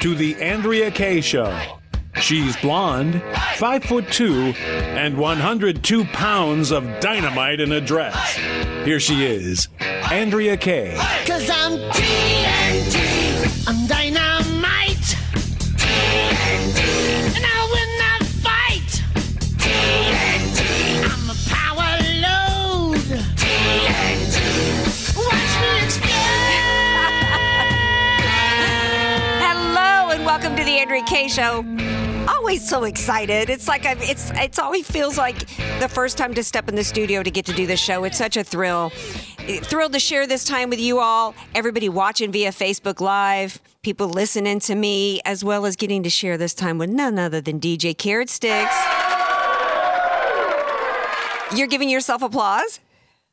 to the Andrea Kaye Show. She's blonde, 5 foot 2, and 102 pounds of dynamite in a dress. Here she is, Andrea Kaye. Cause I'm TNT. I'm. Andrea Kaye Show. Always so excited. It's like I've, it's it's always feels like the first time to step in the studio to get to do the show. It's such a thrill. Thrilled to share this time with you all. Everybody watching via Facebook Live, people listening to me, as well as getting to share this time with none other than DJ Carrot Sticks. You're giving yourself applause?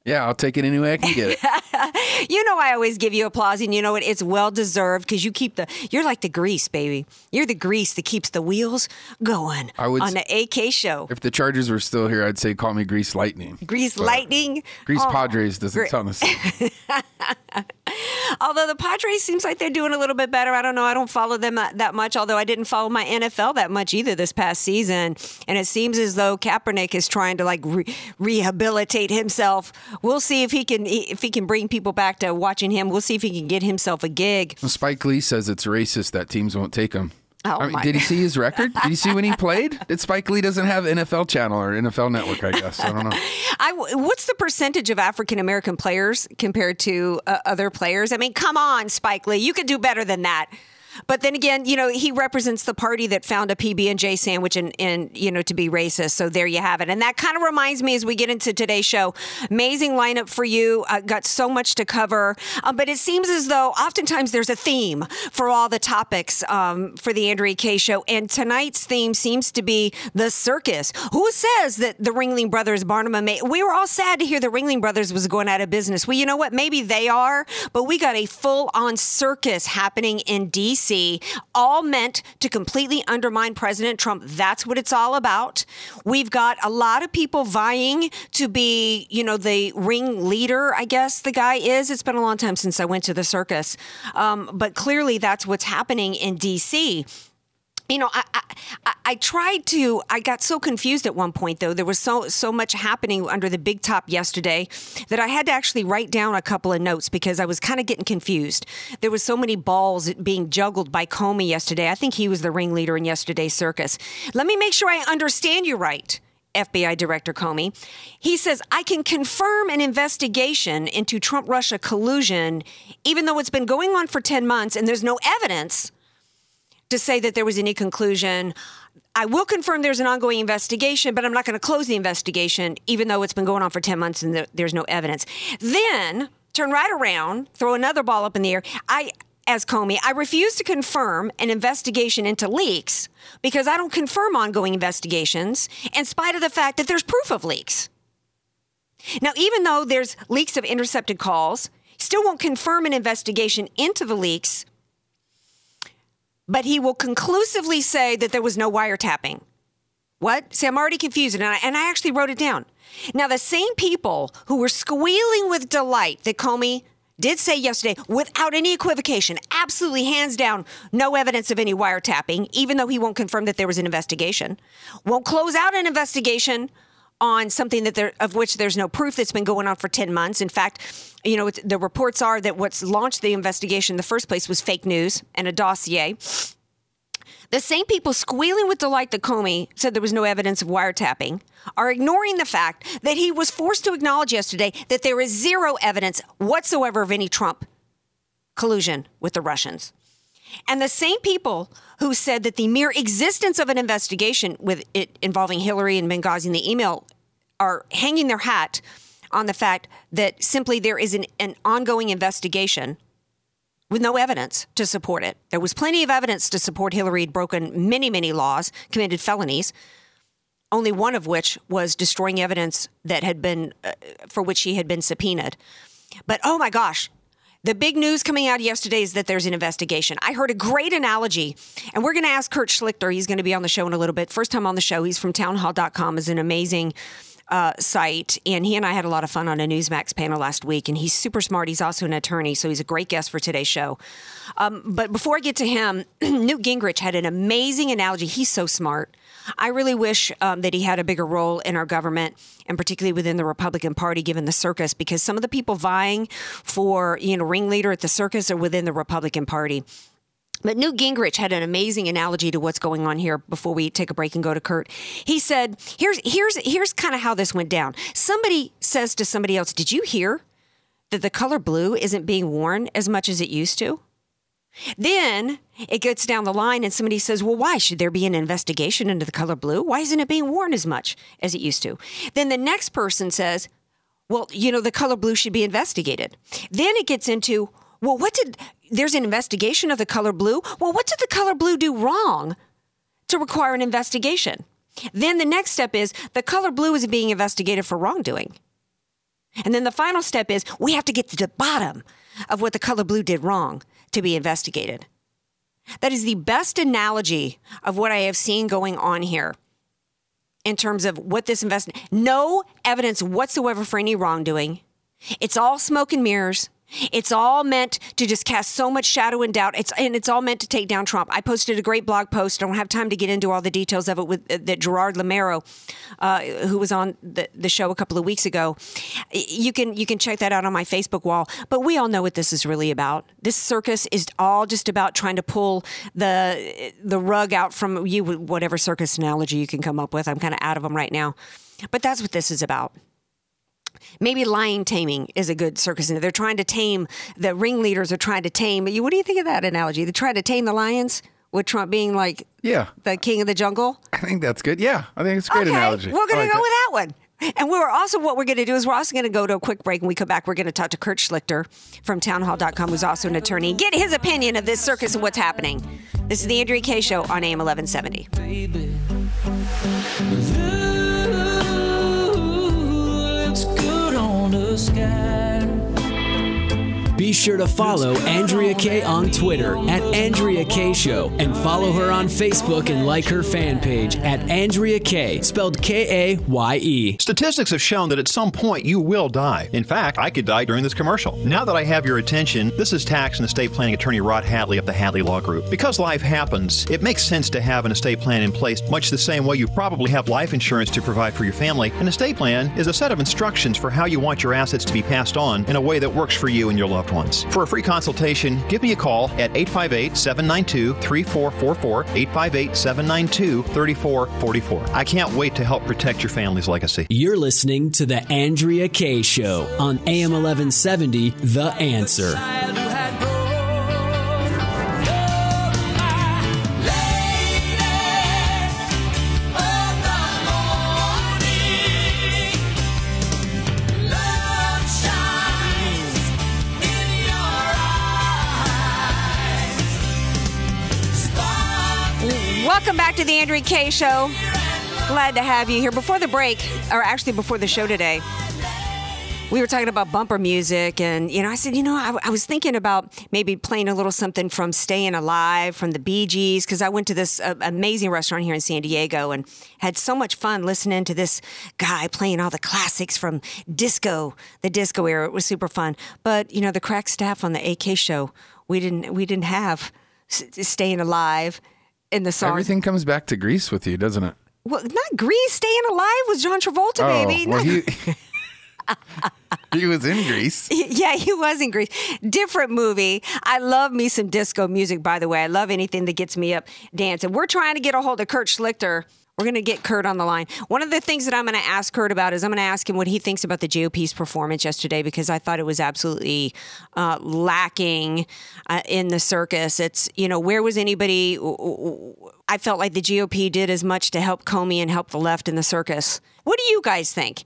Yeah, I'll take it any way I can get it. You know I always give you applause, and you know what? It's well deserved because you keep the. You're like the grease, baby. You're the grease that keeps the wheels going I would on the AK show. if the Chargers were still here, I'd say call me Grease Lightning. Grease But lightning. Grease Oh, Padres doesn't great. sound the same. Although the Padres seems like they're doing a little bit better. I don't know. I don't follow them that that much. Although I didn't follow my NFL that much either this past season. And it seems as though Kaepernick is trying to like re- rehabilitate himself. We'll see if he can if he can bring people back to watching him. We'll see if he can get himself a gig. Spike Lee says it's racist that teams won't take him. Oh, I mean, did he see his record? Did he see when he played? Did Spike Lee doesn't have NFL channel or NFL network? I guess I don't know. I, what's the percentage of African American players compared to uh, other players? I mean, come on, Spike Lee, you could do better than that. But then again, you know, he represents the party that found a PB and J sandwich and, and you know to be racist. So there you have it. And that kind of reminds me as we get into today's show, amazing lineup for you. Uh, got so much to cover, um, but it seems as though oftentimes there's a theme for all the topics um, for the Andrea Kaye show. And tonight's theme seems to be the circus. Who says that the Ringling Brothers Barnum and May? We were all sad to hear the Ringling Brothers was going out of business. Well, you know what? Maybe they are, but we got a full on circus happening in D.C., all meant to completely undermine President Trump. That's what it's all about. We've got a lot of people vying to be, you know, the ring leader, I guess the guy is. It's been a long time since I went to the circus. Um, but clearly that's what's happening in D.C you know, I, I I- tried to. I got so confused at one point, though. There was so so much happening under the big top yesterday that I had to actually write down a couple of notes because I was kind of getting confused. There was so many balls being juggled by Comey yesterday. I think he was the ringleader in yesterday's circus. Let me make sure I understand you right. FBI Director Comey. He says, I can confirm an investigation into Trump Russia collusion, even though it's been going on for 10 months and there's no evidence to say that there was any conclusion. I will confirm there's an ongoing investigation, but I'm not going to close the investigation, even though it's been going on for 10 months and there's no evidence. Then turn right around, throw another ball up in the air. I, as Comey, I refuse to confirm an investigation into leaks because I don't confirm ongoing investigations, in spite of the fact that there's proof of leaks. Now, even though there's leaks of intercepted calls, still won't confirm an investigation into the leaks but he will conclusively say that there was no wiretapping. What? See, I'm already confused, and I, and I actually wrote it down. Now, the same people who were squealing with delight that Comey did say yesterday, without any equivocation, absolutely hands down, no evidence of any wiretapping, even though he won't confirm that there was an investigation, won't close out an investigation on something that there of which there's no proof that's been going on for 10 months. In fact, you know, the reports are that what's launched the investigation in the first place was fake news and a dossier. The same people squealing with delight that Comey said there was no evidence of wiretapping are ignoring the fact that he was forced to acknowledge yesterday that there is zero evidence whatsoever of any Trump collusion with the Russians. And the same people who said that the mere existence of an investigation with it involving Hillary and Benghazi in the email are hanging their hat on the fact that simply there is an, an ongoing investigation with no evidence to support it. There was plenty of evidence to support Hillary had broken many, many laws, committed felonies, only one of which was destroying evidence that had been, uh, for which she had been subpoenaed. But oh my gosh, the big news coming out yesterday is that there's an investigation. I heard a great analogy, and we're going to ask Kurt Schlichter. He's going to be on the show in a little bit. First time on the show. He's from townhall.com, is an amazing uh, site, and he and I had a lot of fun on a Newsmax panel last week. And he's super smart. He's also an attorney, so he's a great guest for today's show. Um, but before I get to him, Newt Gingrich had an amazing analogy. He's so smart. I really wish um, that he had a bigger role in our government, and particularly within the Republican Party, given the circus, because some of the people vying for you know ringleader at the circus are within the Republican Party. But Newt Gingrich had an amazing analogy to what's going on here before we take a break and go to Kurt. He said, here's here's here's kind of how this went down. Somebody says to somebody else, "Did you hear that the color blue isn't being worn as much as it used to?" Then it gets down the line and somebody says, Well, why? Should there be an investigation into the color blue? Why isn't it being worn as much as it used to? Then the next person says, Well, you know, the color blue should be investigated. Then it gets into, Well, what did, there's an investigation of the color blue? Well, what did the color blue do wrong to require an investigation? Then the next step is the color blue is being investigated for wrongdoing. And then the final step is we have to get to the bottom of what the color blue did wrong to be investigated. That is the best analogy of what I have seen going on here in terms of what this investment, no evidence whatsoever for any wrongdoing. It's all smoke and mirrors. It's all meant to just cast so much shadow and doubt. It's and it's all meant to take down Trump. I posted a great blog post. I don't have time to get into all the details of it with uh, that Gerard Lameiro, uh, who was on the, the show a couple of weeks ago. You can you can check that out on my Facebook wall. But we all know what this is really about. This circus is all just about trying to pull the the rug out from you, whatever circus analogy you can come up with. I'm kind of out of them right now, but that's what this is about. Maybe lion taming is a good circus. They're trying to tame the ringleaders are trying to tame. you? What do you think of that analogy? They're trying to tame the lions with Trump being like Yeah. the king of the jungle. I think that's good. Yeah, I think it's a great okay, analogy. we're I going like to go that. with that one. And we're also what we're going to do is we're also going to go to a quick break. When we come back, we're going to talk to Kurt Schlichter from townhall.com, who's also an attorney, get his opinion of this circus and what's happening. This is the Andrea Kaye Show on AM 1170. baby. Sky. Be sure to follow Andrea Kaye on Twitter at Andrea Kaye Show and follow her on Facebook and like her fan page at Andrea Kaye, spelled K A Y E. Statistics have shown that at some point you will die. In fact, I could die during this commercial. Now that I have your attention, this is tax and estate planning attorney Rod Hadley of the Hadley Law Group. Because life happens, it makes sense to have an estate plan in place, much the same way you probably have life insurance to provide for your family. An estate plan is a set of instructions for how you want your assets to be passed on in a way that works for you and your loved ones. For a free consultation, give me a call at 858 792 3444, 858 792 3444. I can't wait to help protect your family's legacy. You're listening to The Andrea Kaye Show on AM 1170, The Answer. Welcome back to the Andrea Kaye Show. Glad to have you here. Before the break, or actually before the show today, we were talking about bumper music, and you know, I said, you know, I, I was thinking about maybe playing a little something from "Staying Alive" from the Bee Gees because I went to this uh, amazing restaurant here in San Diego and had so much fun listening to this guy playing all the classics from disco, the disco era. It was super fun. But you know, the crack staff on the AK show, we didn't we didn't have "Staying Alive" in the song. Everything comes back to Grease with you, doesn't it? Well, not Grease. Staying Alive was John Travolta, oh, baby. Oh, well, he, he was in Grease. yeah, he was in Grease. Different movie. I love me some disco music, by the way. I love anything that gets me up dancing. We're trying to get a hold of Kurt Schlichter. We're going to get Kurt on the line. One of the things that I'm going to ask Kurt about is I'm going to ask him what he thinks about the GOP's performance yesterday because I thought it was absolutely uh, lacking uh, in the circus. It's, you know, where was anybody? I felt like the GOP did as much to help Comey and help the left in the circus. What do you guys think?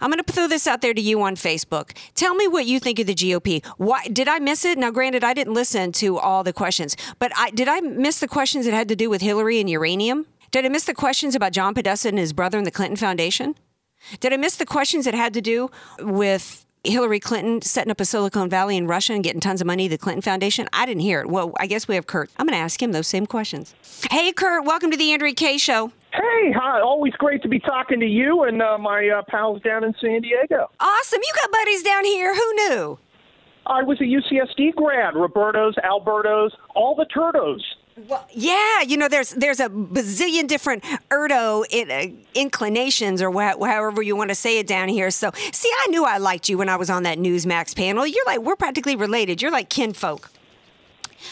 I'm going to throw this out there to you on Facebook. Tell me what you think of the GOP. Why did I miss it? Now, granted, I didn't listen to all the questions, but I did I miss the questions that had to do with Hillary and uranium? Did I miss the questions about John Podesta and his brother and the Clinton Foundation? Did I miss the questions that had to do with Hillary Clinton setting up a Silicon Valley in Russia and getting tons of money to the Clinton Foundation? I didn't hear it. Well, I guess we have Kurt. I'm going to ask him those same questions. Hey, Kurt, welcome to the Andrea Kaye Show. Hey, hi. Always great to be talking to you and uh, my uh, pals down in San Diego. Awesome. You got buddies down here. Who knew? I was a UCSD grad. Roberto's, Alberto's, all the Turdos. Well, yeah, you know, there's there's a bazillion different erdo in, uh, inclinations or wha- however you want to say it down here. So, see, I knew I liked you when I was on that Newsmax panel. You're like we're practically related. You're like kinfolk.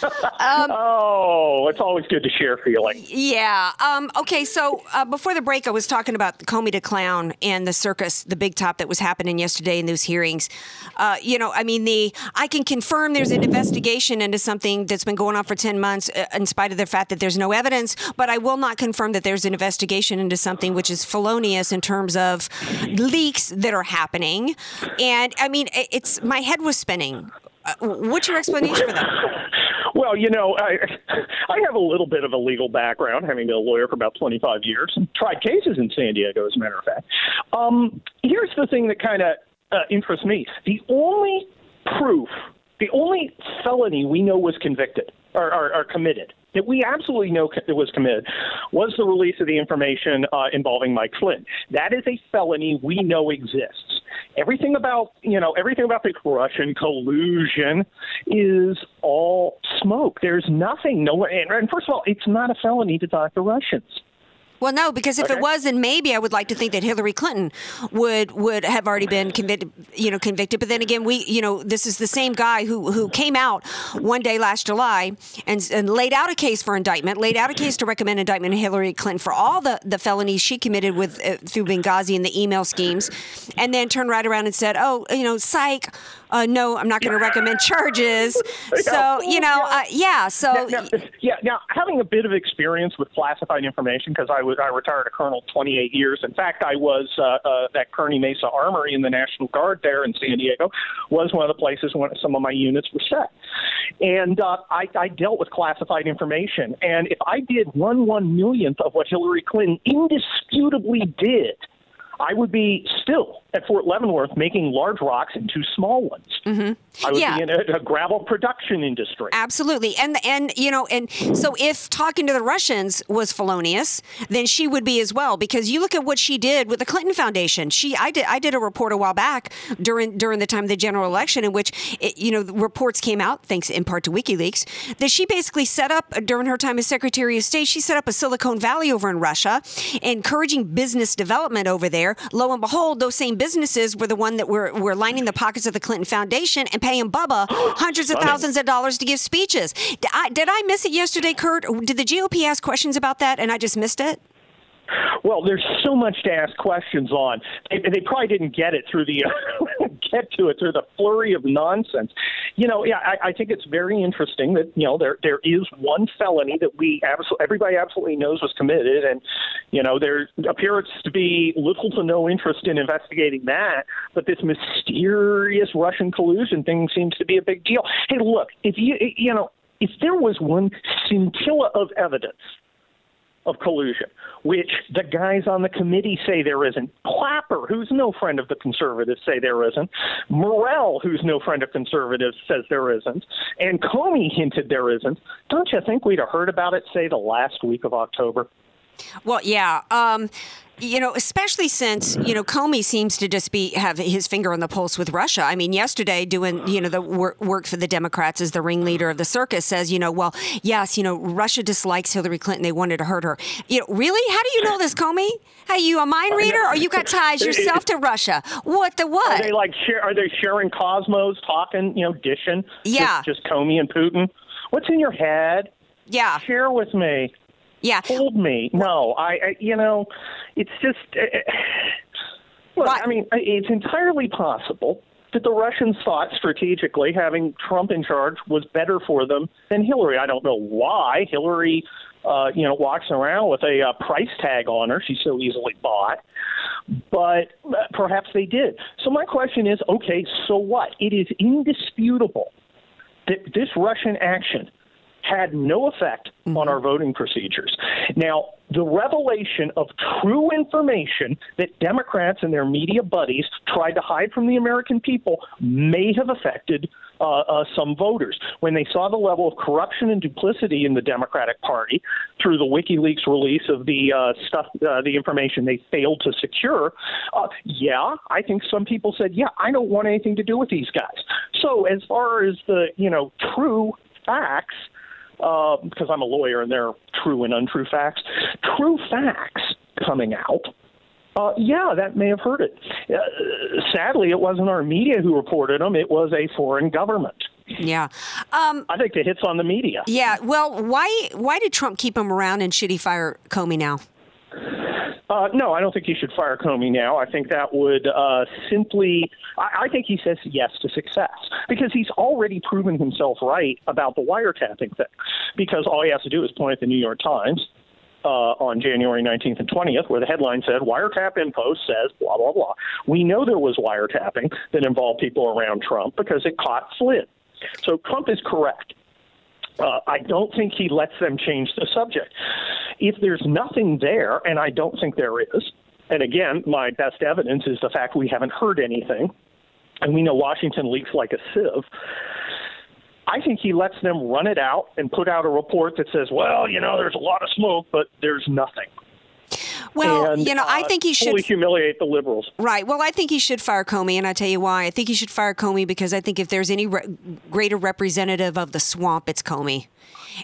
oh, it's always good to share feelings. Yeah. Um, okay. So uh, before the break, I was talking about the Comey the Clown and the circus, the big top that was happening yesterday in those hearings. Uh, you know, I mean, the I can confirm there's an investigation into something that's been going on for ten months, uh, in spite of the fact that there's no evidence. But I will not confirm that there's an investigation into something which is felonious in terms of leaks that are happening. And I mean, it's my head was spinning. Uh, what's your explanation for that? Well, you know, I I have a little bit of a legal background, having been a lawyer for about 25 years and tried cases in San Diego, as a matter of fact. Um, here's the thing that kind of uh, interests me: the only proof, the only felony we know was convicted or, or, or committed that we absolutely know co- was committed was the release of the information uh, involving Mike Flynn. That is a felony we know exists. Everything about you know everything about the Russian collusion is all smoke. There's nothing. No, and, and first of all, it's not a felony to talk to Russians. Well, no, because if it was, then maybe I would like to think that Hillary Clinton would would have already been convicted, you know, convicted. But then again, we, you know, this is the same guy who who came out one day last July and, and laid out a case for indictment, laid out a case to recommend indictment of Hillary Clinton for all the the felonies she committed with uh, through Benghazi and the email schemes, and then turned right around and said, "Oh, you know, psych." Uh, no, I'm not going to recommend charges. So, you know, uh, yeah. So, Now, now, yeah. Now, having a bit of experience with classified information, because I was I retired a colonel 28 years. In fact, I was uh, uh, at Kearney Mesa Armory in the National Guard there in San Diego. Was one of the places where some of my units were set, and uh, I, I dealt with classified information. And if I did one one millionth of what Hillary Clinton indisputably did. I would be still at Fort Leavenworth making large rocks into small ones. Mm-hmm. I would Yeah. be in a, a gravel production industry. Absolutely. And and you know, and so if talking to the Russians was felonious, then she would be as well because you look at what she did with the Clinton Foundation. She I did I did a report a while back during during the time of the general election in which it, you know, reports came out thanks in part to WikiLeaks that she basically set up during her time as Secretary of State, she set up a Silicon Valley over in Russia, encouraging business development over there. Lo and behold, those same businesses were the one that were were lining the pockets of the Clinton Foundation and paying Bubba hundreds of thousands of dollars to give speeches. Did I, did I miss it yesterday, Kurt? Did the GOP ask questions about that and I just missed it? Well, there's so much to ask questions on. They, they probably didn't get it through the get to it through the flurry of nonsense. You know, yeah, I, I think it's very interesting that you know there there is one felony that we absolutely everybody absolutely knows was committed, and you know there appears to be little to no interest in investigating that. But this mysterious Russian collusion thing seems to be a big deal. Hey, look, if you you know if there was one scintilla of evidence of collusion, which the guys on the committee say there isn't. Clapper, who's no friend of the conservatives, say there isn't. Morell, who's no friend of conservatives, says there isn't. And Comey hinted there isn't. Don't you think we'd have heard about it, say, the last week of October? Well, yeah. Um, you know, especially since you know Comey seems to just be have his finger on the pulse with Russia. I mean, yesterday doing you know the work, work for the Democrats as the ringleader of the circus says, you know, well, yes, you know, Russia dislikes Hillary Clinton. They wanted to hurt her. You know, really? How do you know this, Comey? Are you a mind reader, or you got ties yourself to Russia? What the what? Are they like share, are they sharing Cosmos, talking, you know, dishing? Yeah. Just, just Comey and Putin. What's in your head? Yeah, Share with me. yeah. Hold me. No, I, I you know, it's just. Uh, look, I mean, it's entirely possible that the Russians thought strategically having Trump in charge was better for them than Hillary. I don't know why Hillary. Uh, you know, walks around with a uh, price tag on her. She's so easily bought. But uh, perhaps they did. So my question is, okay, so what? It is indisputable that this Russian action had no effect on our voting procedures. Now, the revelation of true information that Democrats and their media buddies tried to hide from the American people may have affected uh, uh, some voters. When they saw the level of corruption and duplicity in the Democratic Party through the WikiLeaks release of the uh, stuff, uh, the information they failed to secure, uh, yeah, I think some people said, yeah, I don't want anything to do with these guys. So as far as the you know true facts uh, because I'm a lawyer and there are true and untrue facts. True facts coming out. Uh, yeah, that may have hurt it. Uh, sadly, it wasn't our media who reported them; it was a foreign government. Yeah. Um, I think the hits on the media. yeah. Well, why why did Trump keep him around and should he fire Comey now? Uh, no, I don't think he should fire Comey now. I think that would uh, simply. I, I think he says yes to success because he's already proven himself right about the wiretapping thing. Because all he has to do is point at the New York Times uh, on January 19th and 20th, where the headline said, Wiretap info says blah, blah, blah. We know there was wiretapping that involved people around Trump because it caught Flynn. So Trump is correct. Uh, I don't think he lets them change the subject. If there's nothing there, and I don't think there is, and again, my best evidence is the fact we haven't heard anything, and we know Washington leaks like a sieve. I think he lets them run it out and put out a report that says, well, you know, there's a lot of smoke, but there's nothing. Well, and, you know, I uh, think he should fully humiliate the liberals. Right. Well, I think he should fire Comey, and I tell you why. I think he should fire Comey because I think if there's any re- greater representative of the swamp, it's Comey.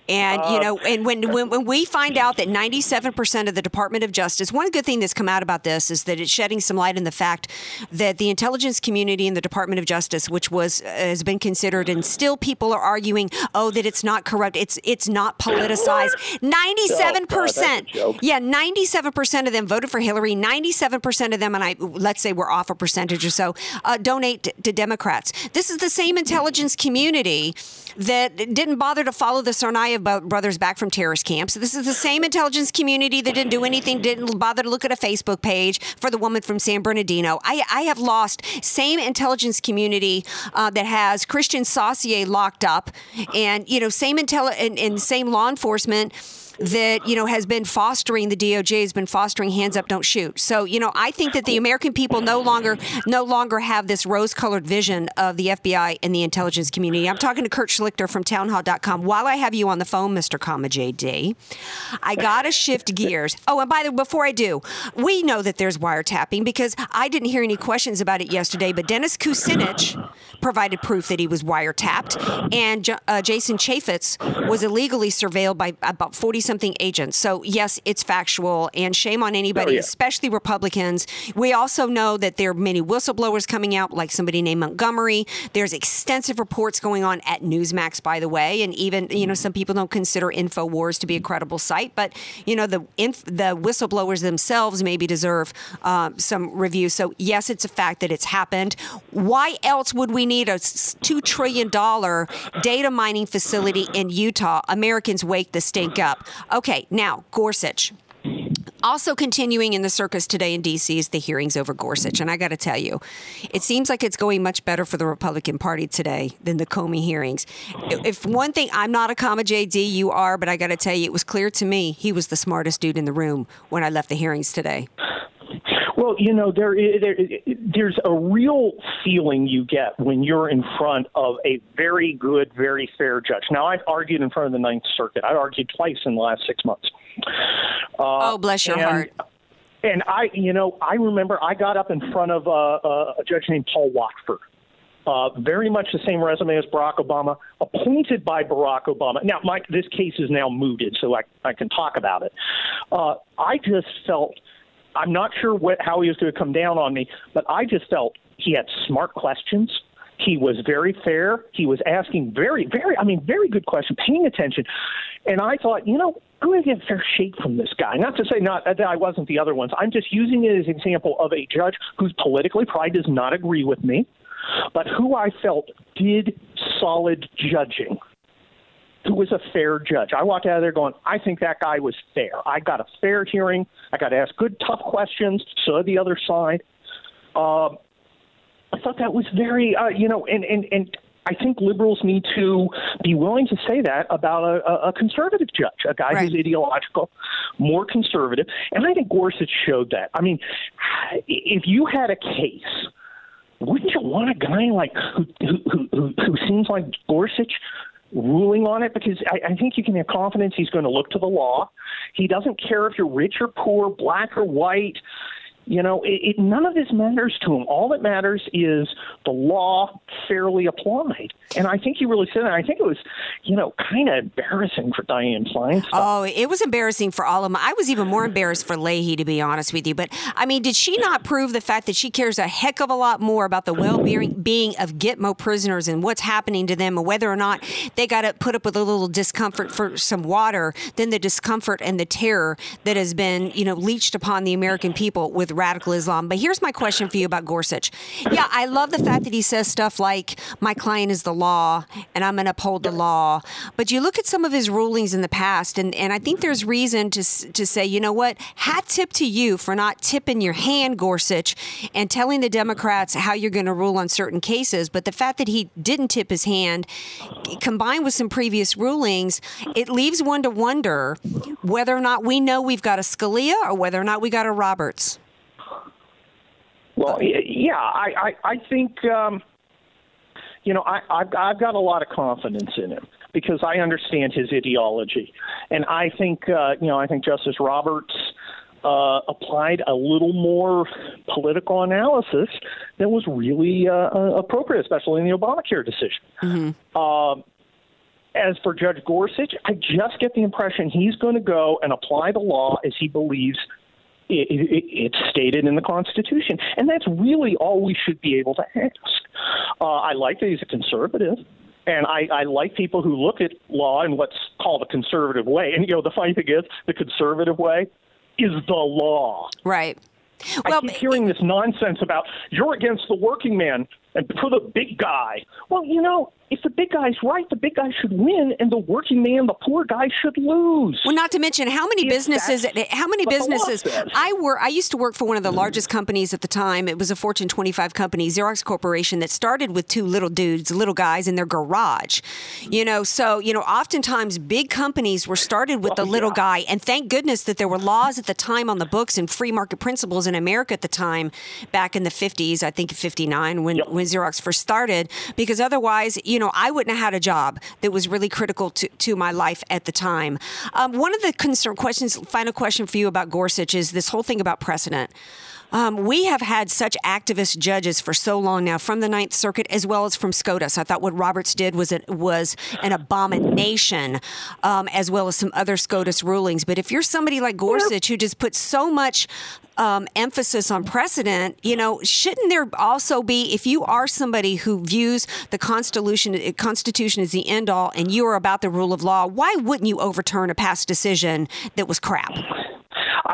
And you know, and when, when when we find out that 97% of the Department of Justice, one good thing that's come out about this is that it's shedding some light on the fact that the intelligence community in the Department of Justice, which was has been considered, and still people are arguing, oh, that it's not corrupt, it's it's not politicized. 97%. joke. Yeah, 97% of them voted for Hillary. 97% of them, and I let's say we're off a percentage or so, uh, donate to Democrats. This is the same intelligence community that didn't bother to follow the Tsarnaev bo- brothers back from terrorist camps. This is the same intelligence community that didn't do anything, didn't bother to look at a Facebook page for the woman from San Bernardino. I, I have lost same intelligence community uh, that has Kristian Saucier locked up, and you know same intel and, and same law enforcement that you know has been fostering the DOJ has been fostering hands up don't shoot. So you know I think that the American people no longer no longer have this rose-colored vision of the FBI and the intelligence community. I'm talking to Kurt Schlichter from townhall.com. While I have you on the phone, Mr. Comma JD, I got to shift gears. Oh, and by the way, before I do, we know that there's wiretapping because I didn't hear any questions about it yesterday, but Dennis Kucinich provided proof that he was wiretapped, and uh, Jason Chaffetz was illegally surveilled by about 40 something agents. So, yes, it's factual, and shame on anybody, Oh, yeah. especially Republicans. We also know that there are many whistleblowers coming out, like somebody named Montgomery. There's extensive reports going on at Newsmax, by the way, and even, you know, some people don't consider InfoWars to be a credible site, but, you know, the, inf- the whistleblowers themselves maybe deserve um, some review. So, yes, it's a fact that it's happened. Why else would we need a $2 trillion data mining facility in Utah? Americans wake the stink up. Okay, now, Gorsuch. Also continuing in the circus today in D.C. is the hearings over Gorsuch. And I got to tell you, it seems like it's going much better for the Republican Party today than the Comey hearings. If one thing, I'm not a comma JD, you are, but I got to tell you, it was clear to me he was the smartest dude in the room when I left the hearings today. Well, you know, there, there there's a real feeling you get when you're in front of a very good, very fair judge. Now, I've argued in front of the Ninth Circuit. I've argued twice in the last six months. Uh, oh, bless your and- heart. And I, you know, I remember I got up in front of uh, uh, a judge named Paul Watford. Uh, very much the same resume as Barack Obama, appointed by Barack Obama. Now, Mike, this case is now mooted, so I, I can talk about it. Uh, I just felt, I'm not sure what, how he was going to come down on me, but I just felt he had smart questions. He was very fair. He was asking very, very, I mean, very good questions, paying attention. And I thought, you know, I'm going to get a fair shake from this guy. Not to say not that I wasn't the other ones. I'm just using it as an example of a judge who's politically probably does not agree with me, but who I felt did solid judging. Who was a fair judge. I walked out of there going, I think that guy was fair. I got a fair hearing. I got to ask good, tough questions. So the other side. Um, I thought that was very, uh, you know, and, and, and I think liberals need to be willing to say that about a, a, conservative judge, a guy who's ideological, more conservative. And I think Gorsuch showed that. I mean, if you had a case, wouldn't you want a guy like who who, who, who seems like Gorsuch? Ruling on it because I, I think you can have confidence he's going to look to the law. He doesn't care if you're rich or poor, black or white. You know, it, it, none of this matters to him. All that matters is the law fairly applied. And I think he really said that. I think it was, you know, kind of embarrassing for Dianne Feinstein. Oh, it was embarrassing for all of them. I was even more embarrassed for Leahy, to be honest with you. But I mean, did she not prove the fact that she cares a heck of a lot more about the well-being being of Gitmo prisoners and what's happening to them, and whether or not they got to put up with a little discomfort for some water than the discomfort and the terror that has been, you know, leached upon the American people with radical Islam. But here's my question for you about Gorsuch. Yeah, I love the fact that he says stuff like, "My client is the law, and I'm going to uphold the law." But you look at some of his rulings in the past, and, and I think there's reason to to say, you know what, hat tip to you for not tipping your hand, Gorsuch, and telling the Democrats how you're going to rule on certain cases. But the fact that he didn't tip his hand, combined with some previous rulings, it leaves one to wonder whether or not we know we've got a Scalia or whether or not we got a Roberts. Well, yeah, I, I, I think, um, you know, I, I've, I've got a lot of confidence in him because I understand his ideology, and I think, uh, you know, I think Justice Roberts uh, applied a little more political analysis than was really uh, uh, appropriate, especially in the Obamacare decision. Um, as for Judge Gorsuch, I just get the impression he's going to go and apply the law as he believes it, it, it's stated in the Constitution. And that's really all we should be able to ask. Uh, I like that he's a conservative. And I, I like people who look at law in what's called a conservative way. And, you know, the funny thing is, the conservative way is the law. Right. Well, I keep hearing this nonsense about you're against the working man and for the big guy. Well, you know, if the big guy's right, the big guy should win, and the working man, the poor guy, should lose. Well, not to mention how many If businesses, how many what the law businesses. I were, I used to work for one of the largest companies at the time. It was a Fortune 25 company, Xerox Corporation, that started with two little dudes, little guys in their garage. You know, so you know, oftentimes big companies were started with the oh, little guy, and thank goodness that there were laws at the time on the books and free market principles in America at the time, back in the 50s, I think 59 when when Xerox first started, because otherwise, you know, I wouldn't have had a job that was really critical to, to my life at the time. Um, one of the concern questions, final question for you about Gorsuch is this whole thing about precedent. Um, we have had such activist judges for so long now, from the Ninth Circuit as well as from SCOTUS. I thought what Roberts did was it was an abomination, um, as well as some other SCOTUS rulings. But if you're somebody like Gorsuch who just puts so much um, emphasis on precedent, you know, shouldn't there also be, if you are somebody who views the Constitution, Constitution as the end all, and you are about the rule of law, why wouldn't you overturn a past decision that was crap?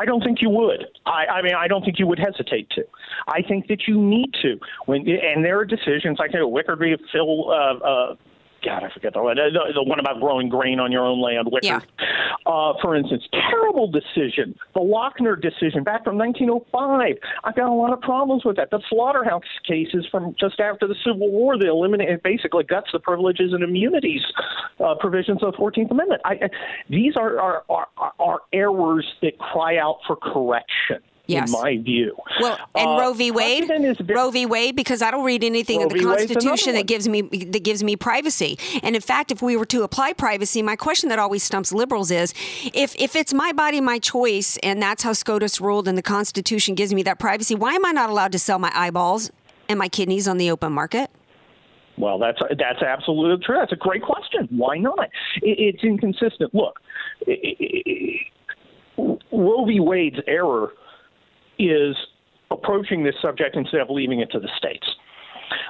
I don't think you would. I, I mean, I don't think you would hesitate to. I think that you need to. When and there are decisions like you know, Wickerby, Phil. Uh, uh, God, I forget the one. The, the one about growing grain on your own land. Wickard. Yeah. Uh, for instance, terrible decision. The Lochner decision back from 1905. I've got a lot of problems with that. The slaughterhouse cases from just after the Civil War they eliminated basically guts the privileges and immunities uh, provisions of the Fourteenth Amendment. I, I, these are are, are are errors that cry out for correction. Yes. In my view. Well, and Uh, Roe v. Wade, very- Roe v. Wade, because I don't read anything in Roe the v. Constitution that gives me that gives me privacy. And in fact, if we were to apply privacy, my question that always stumps liberals is, if if it's my body, my choice, and that's how SCOTUS ruled, and the Constitution gives me that privacy, why am I not allowed to sell my eyeballs and my kidneys on the open market? Well, that's that's absolutely true. That's a great question. Why not? It, it's inconsistent. Look, i- i- Roe v. Wade's error is approaching this subject instead of leaving it to the states.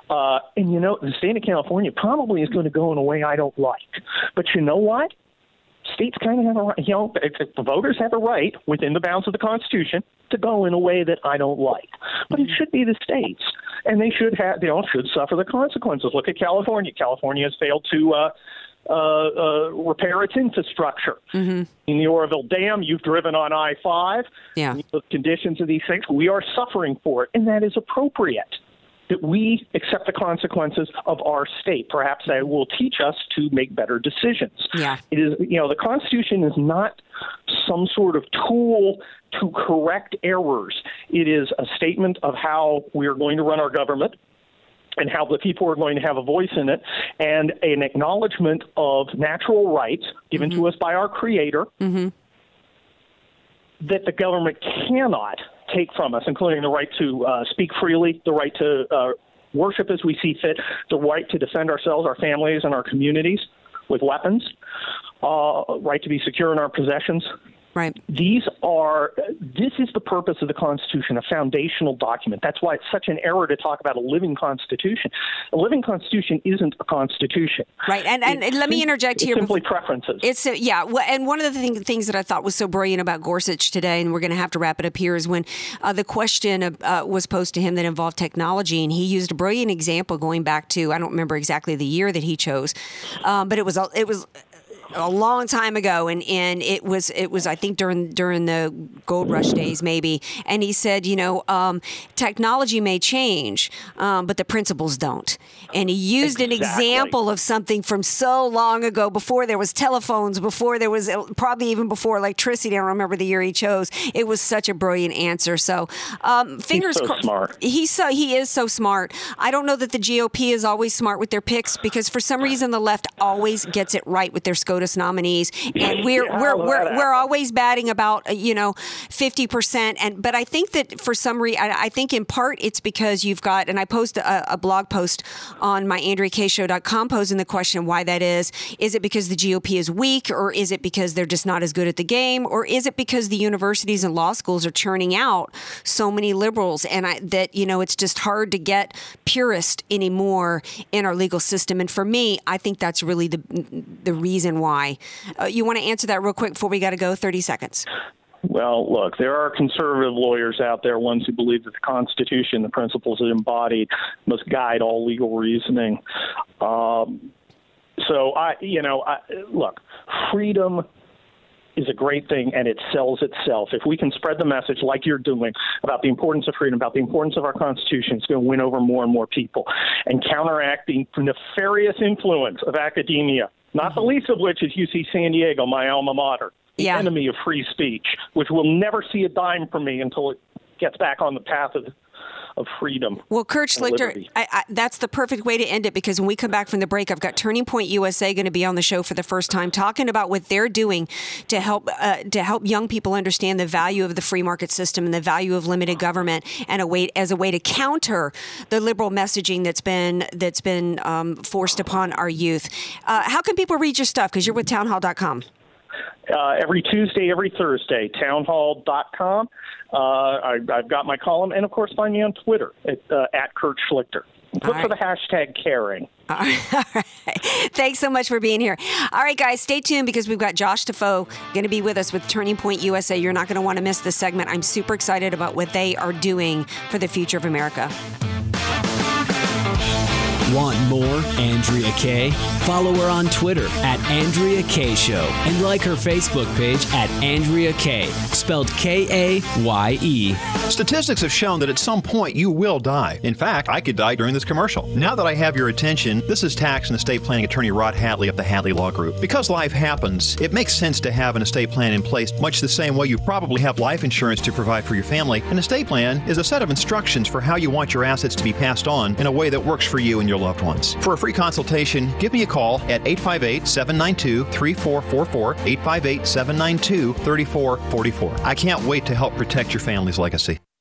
Uh, and you know, the state of California probably is going to go in a way I don't like. But you know what? States kind of have a right, you know, the voters have a right within the bounds of the Constitution to go in a way that I don't like. But it should be the states, and they should have, they all should suffer the consequences. Look at California. California has failed to uh, uh, uh, repair its infrastructure. In the Oroville Dam, you've driven on I 5. Yeah. The conditions of these things, we are suffering for it, and that is appropriate. that we accept the consequences of our state. Perhaps that will teach us to make better decisions. Yeah. It is, you know, the Constitution is not some sort of tool to correct errors. It is a statement of how we are going to run our government and how the people are going to have a voice in it, and an acknowledgement of natural rights given to us by our Creator that the government cannot take from us, including the right to uh, speak freely, the right to uh, worship as we see fit, the right to defend ourselves, our families, and our communities with weapons, uh, right to be secure in our possessions. Right. These are, this is the purpose of the Constitution, a foundational document. That's why it's such an error to talk about a living Constitution. A living Constitution isn't a Constitution. Right. And, and, It's let me interject it's here. simply before- preferences. It's a, yeah, well, and one of the thing, things that I thought was so brilliant about Gorsuch today, and we're going to have to wrap it up here, is when uh, the question uh, was posed to him that involved technology, and he used a brilliant example going back to I don't remember exactly the year that he chose, um, but it was it was a long time ago and, and it was it was I think during during the gold rush days maybe. And he said you know um, technology may change um, but the principles don't. And he used an example of something from so long ago before there was telephones before there was probably even before electricity. I don't remember the year he chose. It was such a brilliant answer. So um, fingers so cro- smart. he's so he is so smart. I don't know that the GOP is always smart with their picks because for some reason the left always gets it right with their SCOTUS nominees, and we're Yeah, we're we're, we're always batting about uh, you know fifty percent. And but I think that for some reason, I I think in part it's because you've got and I post a, a blog post on my AndreaKayeShow.com posing the question why that is. Is it because the GOP is weak, or is it because they're just not as good at the game, or is it because the universities and law schools are churning out so many liberals? And I, that you know it's just hard to get purist anymore in our legal system. And for me i think that's really the the reason why uh, you want to answer that real quick before we got to go 30 seconds Well, look, there are conservative lawyers out there, ones who believe that the Constitution, the principles it embodied, must guide all legal reasoning. Um, so, I, you know, I, look, freedom is a great thing and it sells itself. If we can spread the message like you're doing about the importance of freedom, about the importance of our Constitution, it's going to win over more and more people and counteract the nefarious influence of academia, not the least of which is UC San Diego, my alma mater, the Yeah. enemy of free speech, which will never see a dime from me until it gets back on the path of, of freedom. Well, Kurt Schlichter. I, I, that's the perfect way to end it because when we come back from the break, I've got Turning Point USA going to be on the show for the first time, talking about what they're doing to help uh, to help young people understand the value of the free market system and the value of limited government, and a way as a way to counter the liberal messaging that's been that's been um, forced upon our youth. Uh, how can people read your stuff? Because you're with Townhall.com. uh, every Tuesday, every Thursday, townhall.com. Uh, I, I've got my column, and of course, find me on Twitter at, uh, at Kurt Schlichter. Look All for the hashtag caring. All right. Thanks so much for being here. All right, guys, stay tuned because we've got Josh Thifault going to be with us with Turning Point USA. You're not going to want to miss this segment. I'm super excited about what they are doing for the future of America. Want more Andrea Kaye? Follow her on Twitter at Andrea Kaye Show and like her Facebook page at Andrea Kaye, spelled K A Y E. Statistics have shown that at some point you will die. In fact, I could die during this commercial. Now that I have your attention, this is tax and estate planning attorney Rod Hatley of the Hatley Law Group. Because life happens, it makes sense to have an estate plan in place, much the same way you probably have life insurance to provide for your family. An estate plan is a set of instructions for how you want your assets to be passed on in a way that works for you and your loved ones. For a free consultation, give me a call at 858 792 3444, 858 792 3444. I can't wait to help protect your family's legacy.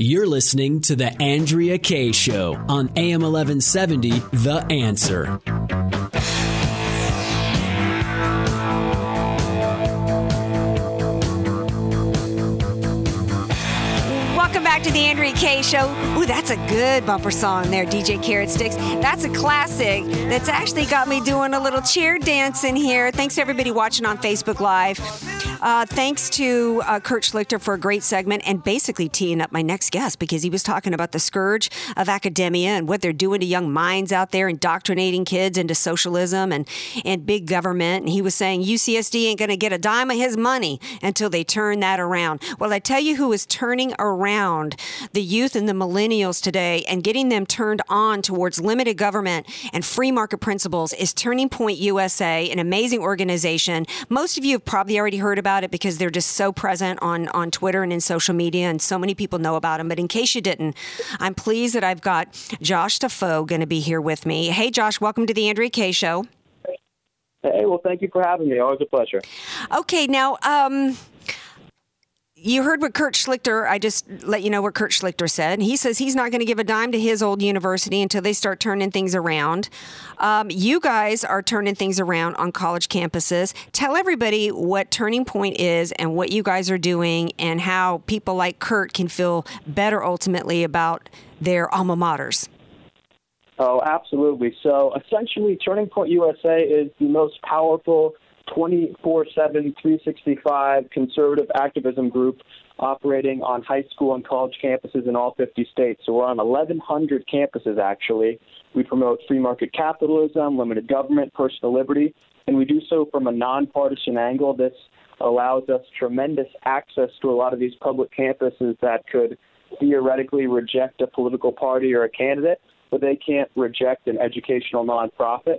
You're listening to The Andrea Kaye Show on AM 1170, The Answer. Welcome back to the Andrea Kaye Show. Ooh, that's a good bumper song there, DJ Carrot Sticks. That's a classic that's actually got me doing a little chair dance in here. Thanks to everybody watching on Facebook Live. Uh, thanks to uh, Kurt Schlichter for a great segment and basically teeing up my next guest because he was talking about the scourge of academia and what they're doing to young minds out there, indoctrinating kids into socialism and, and big government. And he was saying UCSD ain't going to get a dime of his money until they turn that around. Well, I tell you who is turning around the youth and the millennials today and getting them turned on towards limited government and free market principles is Turning Point USA, an amazing organization. Most of you have probably already heard about it because they're just so present on, on Twitter and in social media, and so many people know about them. But in case you didn't, I'm pleased that I've got Josh Thifault going to be here with me. Hey, Josh, welcome to the Andrea Kaye Show. Hey, well, thank you for having me. Always a pleasure. Okay, now, um, you heard what Kurt Schlichter, I just let you know what Kurt Schlichter said. He says he's not going to give a dime to his old university until they start turning things around. Um, you guys are turning things around on college campuses. Tell everybody what Turning Point is and what you guys are doing and how people like Kurt can feel better ultimately about their alma maters. Oh, absolutely. So essentially, Turning Point USA is the most powerful 24 7, 365 conservative activism group operating on high school and college campuses in all 50 states. So we're on 1,100 campuses, actually. We promote free market capitalism, limited government, personal liberty, and we do so from a nonpartisan angle. This allows us tremendous access to a lot of these public campuses that could theoretically reject a political party or a candidate, but they can't reject an educational nonprofit.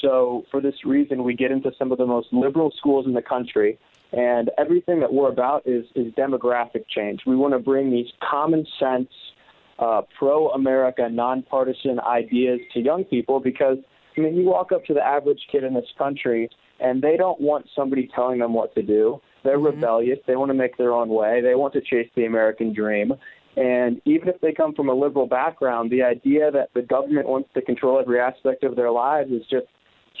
So, for this reason, we get into some of the most liberal schools in the country, and everything that we're about is, is demographic change. We want to bring these common sense, uh, pro America, nonpartisan ideas to young people because, I mean, you walk up to the average kid in this country, and they don't want somebody telling them what to do. They're rebellious. They want to make their own way. They want to chase the American dream. And even if they come from a liberal background, the idea that the government wants to control every aspect of their lives is just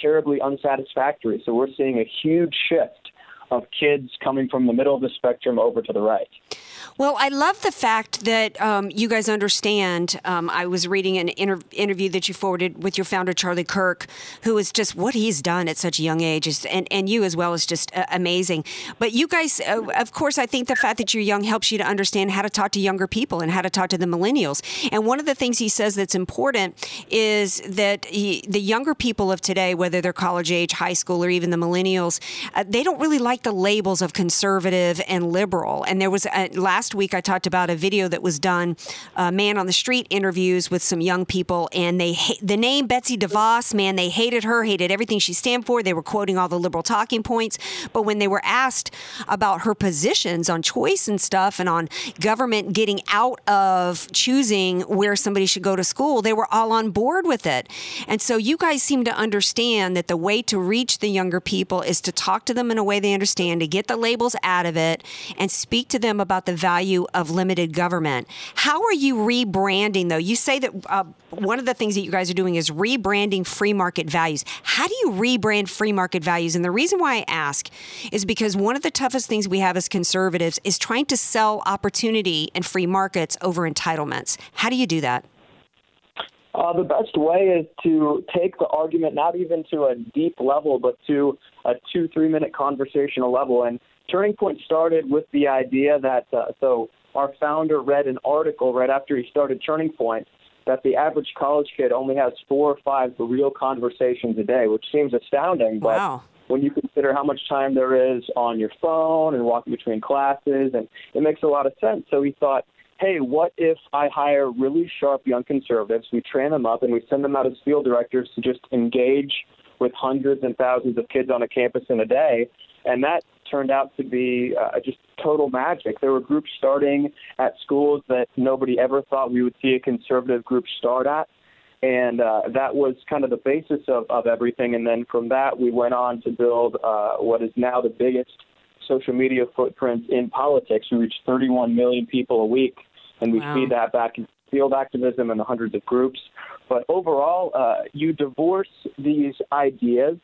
terribly unsatisfactory. So we're seeing a huge shift of kids coming from the middle of the spectrum over to the right. Well, I love the fact that um, you guys understand. Um, I was reading an inter- interview that you forwarded with your founder, Charlie Kirk, who is just what he's done at such a young age, is, and, and you as well is just uh, amazing. But you guys, uh, of course, I think the fact that you're young helps you to understand how to talk to younger people and how to talk to the millennials. And one of the things he says that's important is that he, the younger people of today, whether they're college age, high school, or even the millennials, uh, they don't really like the labels of conservative and liberal. And there was uh, last week I talked about a video that was done, uh, man on the street interviews with some young people, and they the name Betsy DeVos, man, they hated her, hated everything she stand for. They were quoting all the liberal talking points, but when they were asked about her positions on choice and stuff, and on government getting out of choosing where somebody should go to school, they were all on board with it. And so you guys seem to understand that the way to reach the younger people is to talk to them in a way they understand, to get the labels out of it, and speak to them about the value of limited government. How are you rebranding, though? You say that uh, one of the things that you guys are doing is rebranding free market values. How do you rebrand free market values? And the reason why I ask is because one of the toughest things we have as conservatives is trying to sell opportunity and free markets over entitlements. How do you do that? Uh, the best way is to take the argument not even to a deep level, but to a two, three minute conversational level. And Turning Point started with the idea that, uh, so our founder read an article right after he started Turning Point that the average college kid only has four or five real conversations a day, which seems astounding. But Wow. when you consider how much time there is on your phone and walking between classes, and it makes a lot of sense. So he thought, hey, what if I hire really sharp young conservatives, we train them up, and we send them out as field directors to just engage with hundreds and thousands of kids on a campus in a day? And that turned out to be uh, just total magic. There were groups starting at schools that nobody ever thought we would see a conservative group start at and uh, that was kind of the basis of, of everything. And then from that, we went on to build uh, what is now the biggest social media footprint in politics. We reach 31 million people a week, and we Wow. feed that back in field activism and the hundreds of groups. But overall, uh, you divorce these ideas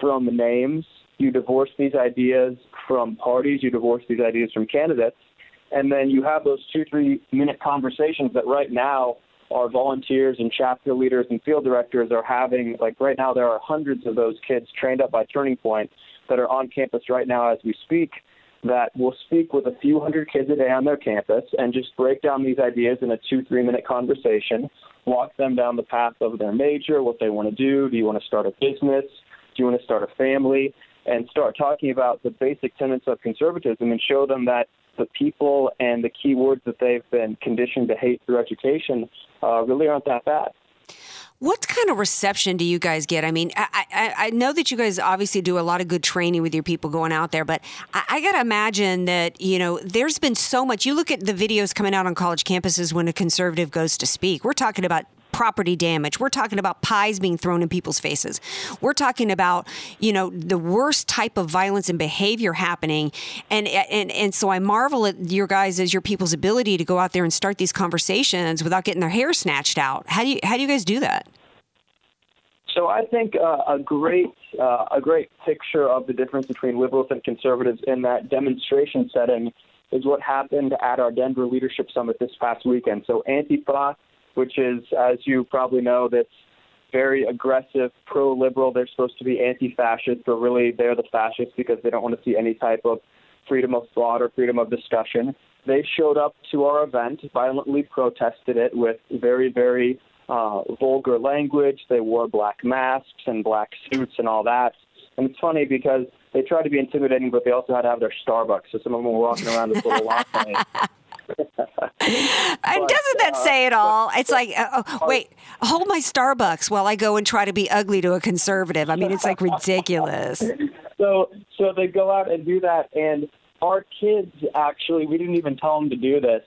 from names, you divorce these ideas from parties, you divorce these ideas from candidates, and then you have those two, three minute conversations that right now our volunteers and chapter leaders and field directors are having. Like right now, there are hundreds of those kids trained up by Turning Point that are on campus right now as we speak that will speak with a few hundred kids a day on their campus and just break down these ideas in a two, three minute conversation, walk them down the path of their major, what they want to do. Do you want to start a business? Do you want to start a family? And start talking about the basic tenets of conservatism and show them that the people and the key words that they've been conditioned to hate through education uh, really aren't that bad. What kind of reception do you guys get? I mean, I, I, I know that you guys obviously do a lot of good training with your people going out there, but I, I got to imagine that, you know, there's been so much. You look at the videos coming out on college campuses when a conservative goes to speak. We're talking about property damage. We're talking about pies being thrown in people's faces. We're talking about, you know, the worst type of violence and behavior happening. And and and so I marvel at your guys as your people's ability to go out there and start these conversations without getting their hair snatched out. How do you how do you guys do that? So I think uh, a great uh, a great picture of the difference between liberals and conservatives in that demonstration setting is what happened at our Denver Leadership Summit this past weekend. So Antifa, which is, as you probably know, this very aggressive, pro-liberal. They're supposed to be anti-fascist, but really they're the fascists because they don't want to see any type of freedom of thought or freedom of discussion. They showed up to our event, violently protested it with very, very uh, vulgar language. They wore black masks and black suits and all that. And it's funny because they tried to be intimidating, but they also had to have their Starbucks. So some of them were walking around with little latte. And doesn't that say it all? It's like, uh, oh, wait, hold my Starbucks while I go and try to be ugly to a conservative. I mean, it's like ridiculous. so so they go out and do that and our kids actually we didn't even tell them to do this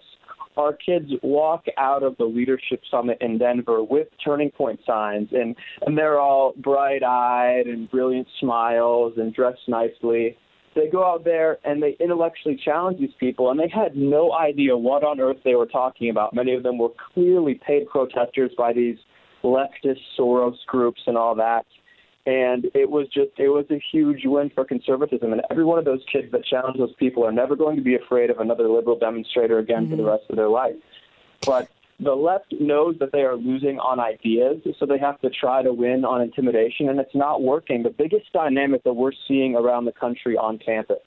our kids walk out of the leadership summit in denver with turning point signs and and they're all bright eyed and brilliant smiles and dressed nicely they go out there and they intellectually challenge these people and they had no idea what on earth they were talking about. Many of them were clearly paid protesters by these leftist soros groups and all that. And it was just it was a huge win for conservatism. And every one of those kids that challenge those people are never going to be afraid of another liberal demonstrator again for the mm-hmm. rest of their life. But the left knows that they are losing on ideas so they have to try to win on intimidation and it's not working the biggest dynamic that we're seeing around the country on campus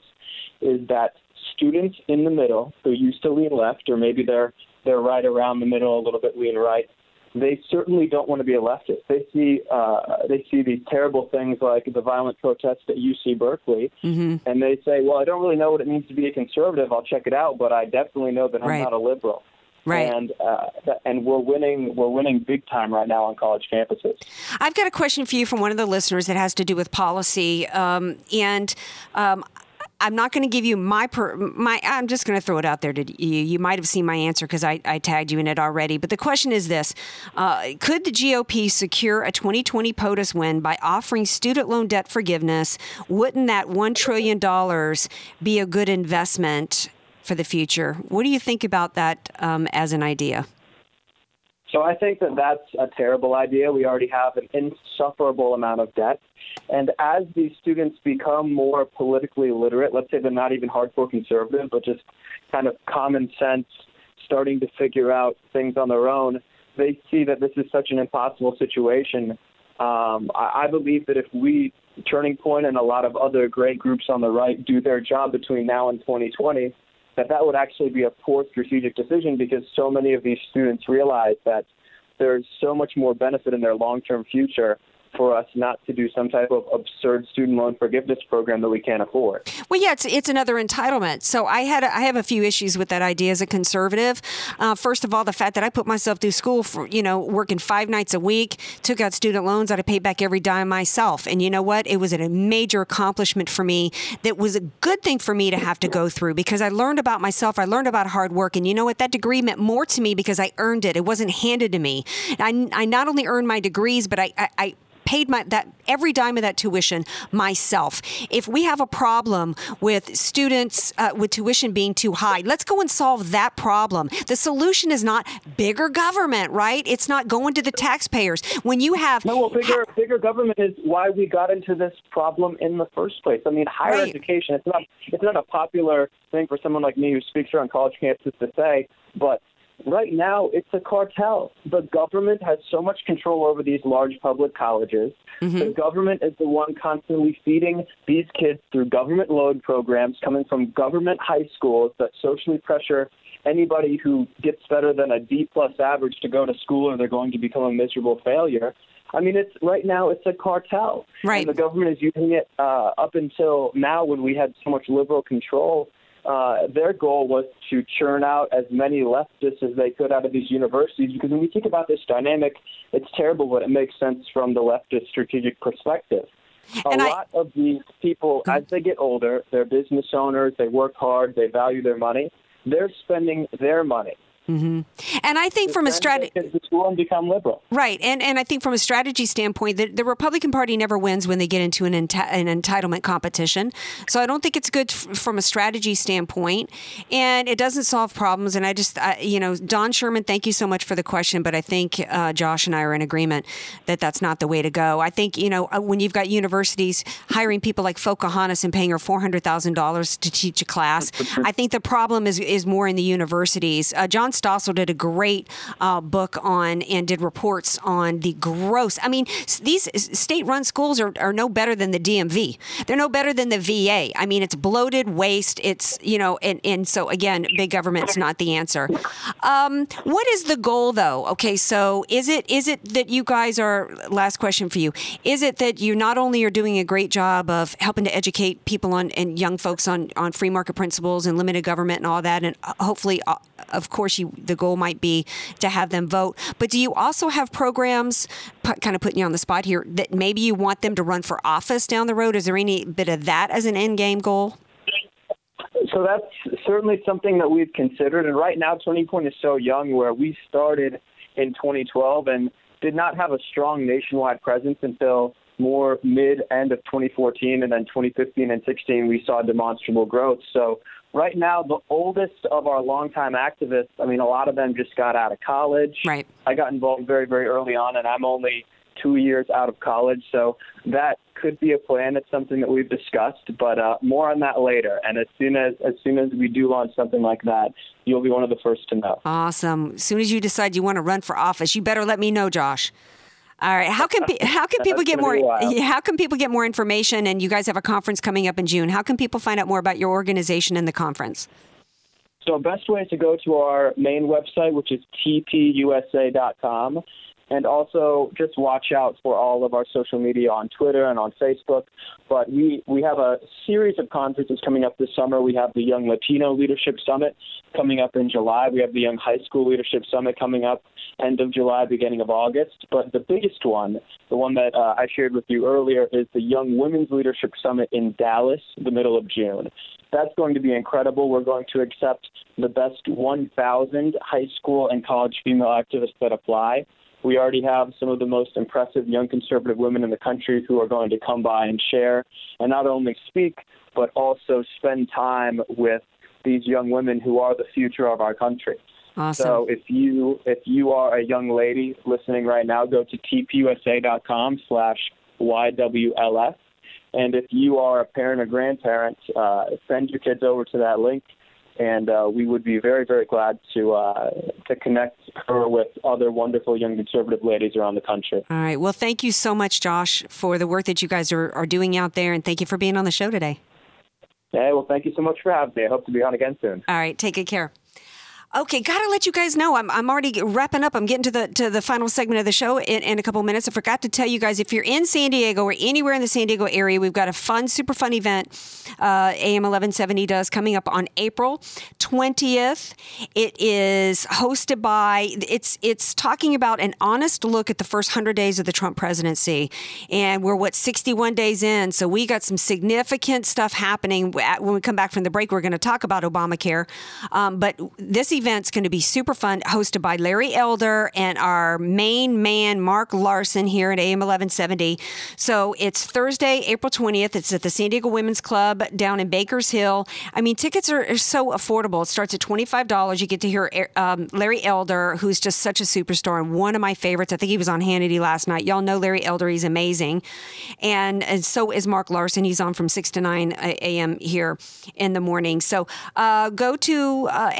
is that students in the middle who used to lean left or maybe they're they're right around the middle a little bit lean right they certainly don't want to be a leftist. They see uh, they see these terrible things like the violent protests at UC Berkeley, Mm-hmm. and they say, "Well, I don't really know what it means to be a conservative. I'll check it out, but I definitely know that I'm Right. not a liberal." Right. And uh, and we're winning we're winning big time right now on college campuses. I've got a question for you from one of the listeners that has to do with policy, um, and um, I'm not going to give you my per, my. I'm just going to throw it out there to you. You might have seen my answer because I, I tagged you in it already. But the question is this: uh, Could the GOP secure a 2020 POTUS win by offering student loan debt forgiveness? Wouldn't that one trillion dollars be a good investment for the future? What do you think about that um, as an idea? So I think that that's a terrible idea. We already have an insufferable amount of debt. And as these students become more politically literate, let's say they're not even hardcore conservative, but just kind of common sense, starting to figure out things on their own, they see that this is such an impossible situation. Um, I, I believe that if we, Turning Point and a lot of other great groups on the right, do their job between now and 2020, that that would actually be a poor strategic decision because so many of these students realize that there's so much more benefit in their long-term future for us not to do some type of absurd student loan forgiveness program that we can't afford. Well, yeah, it's it's another entitlement. So I had I have a few issues with that idea as a conservative. Uh, first of all, the fact that I put myself through school for you know working five nights a week, took out student loans that I paid back every dime myself, and you know what? It was a major accomplishment for me. That was a good thing for me to have to go through because I learned about myself. I learned about hard work, and you know what? That degree meant more to me because I earned it. It wasn't handed to me. I, I not only earned my degrees, but I, I, I paid my that every dime of that tuition myself. If we have a problem with students uh, with tuition being too high, let's go and solve that problem. The solution is not bigger government, right? It's not going to the taxpayers. When you have No, well, bigger bigger government is why we got into this problem in the first place. I mean, higher Right. education. It's not it's not a popular thing for someone like me who speaks around college campuses to say, but right now it's a cartel. The government has so much control over these large public colleges. The government is the one constantly feeding these kids through government load programs coming from government high schools that socially pressure anybody who gets better than a D plus average to go to school or they're going to become a miserable failure. I mean, it's right now it's a cartel, Right. And the government is using it uh, up until now when we had so much liberal control. Uh, their goal was to churn out as many leftists as they could out of these universities. Because when we think about this dynamic, it's terrible, but it makes sense from the leftist strategic perspective. A And I- lot of these people, as they get older, they're business owners. They work hard. They value their money. They're spending their money. And I think from a strategy. to school and become liberal. Right, and and I think from a strategy standpoint, the, the Republican Party never wins when they get into an enti- an entitlement competition. So I don't think it's good f- from a strategy standpoint, and it doesn't solve problems. And I just, I, you know, Don Sherman, thank you so much for the question, but I think uh, Josh and I are in agreement that that's not the way to go. I think you know uh, when you've got universities hiring people like Pocahontas and paying her four hundred thousand dollars to teach a class, I think the problem is is more in the universities. Uh, John Stossel did a great uh, book on and did reports on the gross. I mean, these state-run schools are, are no better than the DMV. They're no better than the VA. I mean, it's bloated waste. It's you know, and and so again, big government's not the answer. Um, what is the goal though? Okay, so is it is it that you guys are? Last question for you: Is it that you not only are doing a great job of helping to educate people on and young folks on on free market principles and limited government and all that, and uh, hopefully, uh, of course, you the goal might be to have them vote. But do you also have programs, pu- kind of putting you on the spot here, that maybe you want them to run for office down the road? Is there any bit of that as an end game goal? So that's certainly something that we've considered. And right now, Turning Point is so young where we started in 2012 and did not have a strong nationwide presence until more mid end of 2014 and then 2015 and 16 we saw demonstrable growth. So right now the oldest of our longtime activists, I mean a lot of them just got out of college. Right. I got involved very very early on and I'm only 2 years out of college, so that could be a plan. It's something that we've discussed, but uh, more on that later. And as soon as as soon as we do launch something like that, you'll be one of the first to know. Awesome. As soon as you decide you want to run for office, you better let me know, Josh. All right. How can pe- how can people get more? be a while. yeah, How can people get more information? And you guys have a conference coming up in June. How can people find out more about your organization and the conference? So best way is to go to our main website, which is tpusa.com. And also just watch out for all of our social media on Twitter and on Facebook. But we, we have a series of conferences coming up this summer. We have the Young Latino Leadership Summit coming up in July. We have the Young High School Leadership Summit coming up end of July, beginning of August. But the biggest one, the one that uh, I shared with you earlier, is the Young Women's Leadership Summit in Dallas, the middle of June. That's going to be incredible. We're going to accept the best 1,000 high school and college female activists that apply. We already have some of the most impressive young conservative women in the country who are going to come by and share and not only speak, but also spend time with these young women who are the future of our country. Awesome. So if you if you are a young lady listening right now, go to tpusa.com slash YWLF. And if you are a parent or grandparent, uh, send your kids over to that link, and uh, we would be very, very glad to uh, to connect her with other wonderful young conservative ladies around the country. All right. Well, thank you so much, Josh, for the work that you guys are, are doing out there, and thank you for being on the show today. Hey, well, thank you so much for having me. I hope to be on again soon. All right. Take good care. Okay, gotta let you guys know. I'm, I'm already wrapping up. I'm getting to the to the final segment of the show in, in a couple minutes. I forgot to tell you guys if you're in San Diego or anywhere in the San Diego area, we've got a fun, super fun event. Uh, AM 1170 does coming up on April 20th. It is hosted by. It's it's talking about an honest look at the first hundred days of the Trump presidency, and we're what 61 days in. So we got some significant stuff happening. When we come back from the break, we're going to talk about Obamacare. Um, but this event event's going to be super fun, hosted by Larry Elder and our main man, Mark Larson, here at AM 1170. So it's Thursday, April 20th. It's at the San Diego Women's Club down in Bankers Hill. I mean, tickets are, are so affordable. It starts at $25. You get to hear um, Larry Elder, who's just such a superstar and one of my favorites. I think he was on Hannity last night. Y'all know Larry Elder. He's amazing. And, and so is Mark Larson. He's on from 6 to 9 a.m. here in the morning. So uh, go to uh,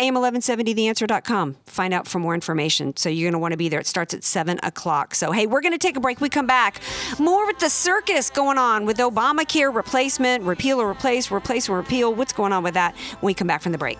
am1170theanswer.com. Find out for more information. So you're going to want to be there. It starts at 7 o'clock. So, hey, we're going to take a break. We come back. More with the circus going on with Obamacare replacement, repeal or replace, replace or repeal. What's going on with that when we come back from the break?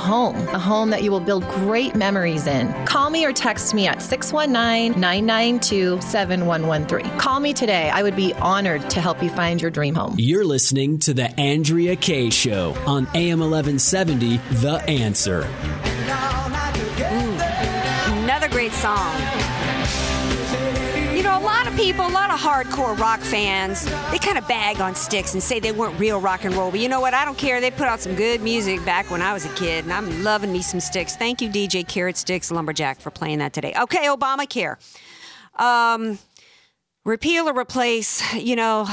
home, a home that you will build great memories in. Call me or text me at 619 992 7113. Call me today. I would be honored to help you find your dream home. You're listening to The Andrea Kaye Show on AM 1170, The Answer. Another great song. Know, a lot of people, a lot of hardcore rock fans, they kind of bag on Styx and say they weren't real rock and roll. But you know what? I don't care. They put out some good music back when I was a kid, and I'm loving me some Styx. Thank you, DJ Carrot Sticks Lumberjack, for playing that today. Okay, Obamacare. Um, repeal or replace, you know.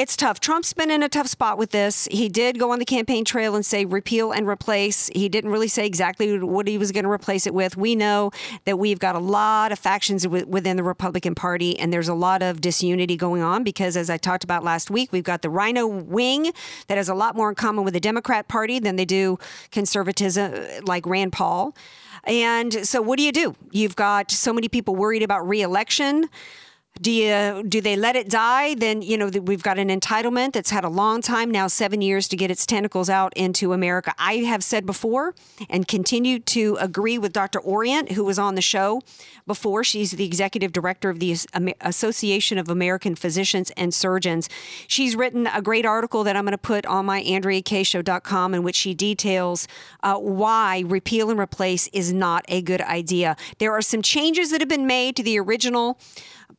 It's tough. Trump's been in a tough spot with this. He did go on the campaign trail and say repeal and replace. He didn't really say exactly what he was going to replace it with. We know that we've got a lot of factions wi- within the Republican Party, and there's a lot of disunity going on because, as I talked about last week, we've got the RINO wing that has a lot more in common with the Democrat Party than they do conservatism, like Rand Paul. And so, what do you do? You've got so many people worried about reelection. Do you do they let it die? Then you know we've got an entitlement that's had a long time now, seven years to get its tentacles out into America. I have said before and continue to agree with Dr. Orient, who was on the show before. She's the executive director of the Association of American Physicians and Surgeons. She's written a great article that I'm going to put on my AndreaKayeShow.com in which she details uh, why repeal and replace is not a good idea. There are some changes that have been made to the original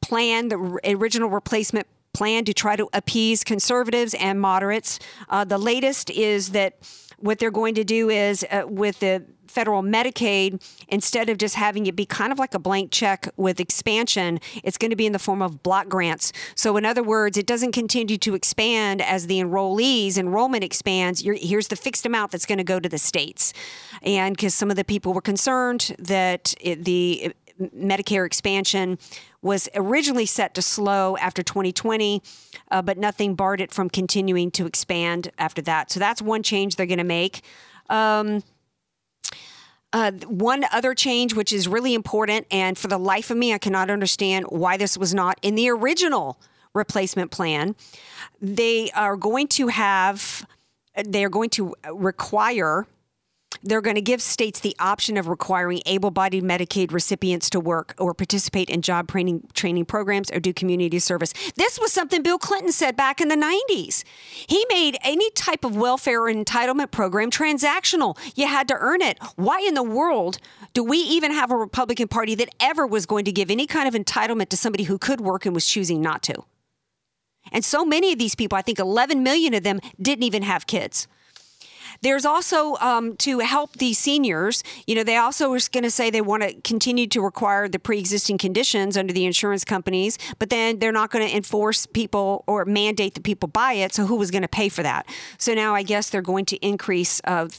plan, the original replacement plan to try to appease conservatives and moderates. Uh, the latest is that what they're going to do is uh, with the federal Medicaid, instead of just having it be kind of like a blank check with expansion, it's going to be in the form of block grants. So, in other words, it doesn't continue to expand as the enrollees enrollment expands. You're, here's the fixed amount that's going to go to the states, and because some of the people were concerned that it, the Medicare expansion was originally set to slow after 2020, uh, but nothing barred it from continuing to expand after that. So that's one change they're going to make. Um, uh, one other change, which is really important, and for the life of me, I cannot understand why this was not in the original replacement plan. They are going to have, they are going to require they're going to give states the option of requiring able-bodied Medicaid recipients to work or participate in job training training programs or do community service. This was something Bill Clinton said back in the 90s. He made any type of welfare or entitlement program transactional. You had to earn it. Why in the world do we even have a Republican Party that ever was going to give any kind of entitlement to somebody who could work and was choosing not to? And so many of these people, I think 11 million of them, didn't even have kids. There's also um, to help these seniors. You know, they also are going to say they want to continue to require the pre-existing conditions under the insurance companies, but then they're not going to enforce people or mandate that people buy it. So who was going to pay for that? So now I guess they're going to increase. Uh,